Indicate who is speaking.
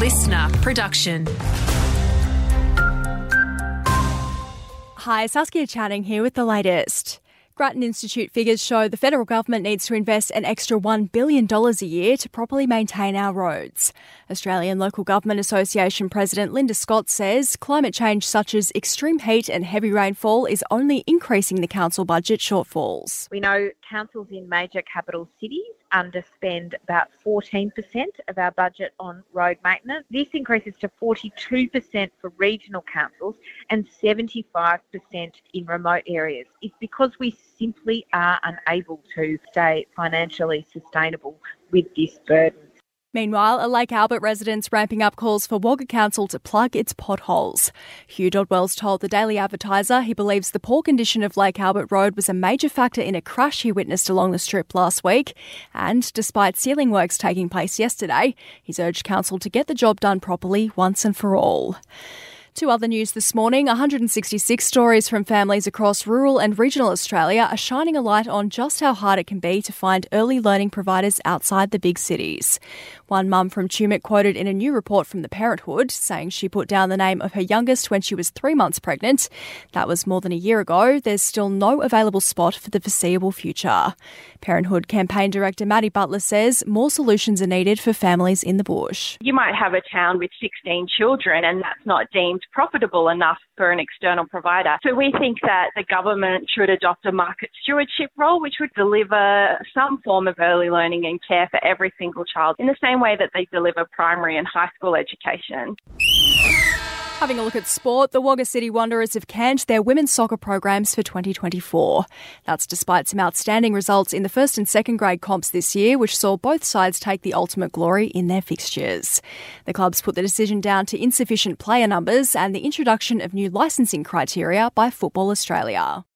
Speaker 1: listener production.
Speaker 2: Hi, Saskia chatting here with the latest. Grattan Institute figures show the federal government needs to invest an extra $1 billion a year to properly maintain our roads. Australian Local Government Association President Linda Scott says climate change such as extreme heat and heavy rainfall is only increasing the council budget shortfalls.
Speaker 3: We know councils in major capital cities underspend about 14% of our budget on road maintenance. This increases to 42% for regional councils and 75% in remote areas. It's because we simply are unable to stay financially sustainable with this burden.
Speaker 2: Meanwhile, a Lake Albert resident's ramping up calls for Wagga Council to plug its potholes. Hugh Dodwell's told the Daily Advertiser he believes the poor condition of Lake Albert Road was a major factor in a crash he witnessed along the strip last week. And despite sealing works taking place yesterday, he's urged Council to get the job done properly once and for all. Two other news this morning 166 stories from families across rural and regional Australia are shining a light on just how hard it can be to find early learning providers outside the big cities. One mum from Tumut quoted in a new report from the Parenthood saying she put down the name of her youngest when she was three months pregnant. That was more than a year ago. There's still no available spot for the foreseeable future. Parenthood campaign director Maddie Butler says more solutions are needed for families in the bush.
Speaker 4: You might have a town with 16 children and that's not deemed profitable enough for an external provider. So we think that the government should adopt a market stewardship role, which would deliver some form of early learning and care for every single child in the same way that they deliver primary and high school education.
Speaker 2: Having a look at sport, the Wagga City Wanderers have canned their women's soccer programs for 2024. That's despite some outstanding results in the first and second grade comps this year, which saw both sides take the ultimate glory in their fixtures. The clubs put the decision down to insufficient player numbers and the introduction of new licensing criteria by Football Australia.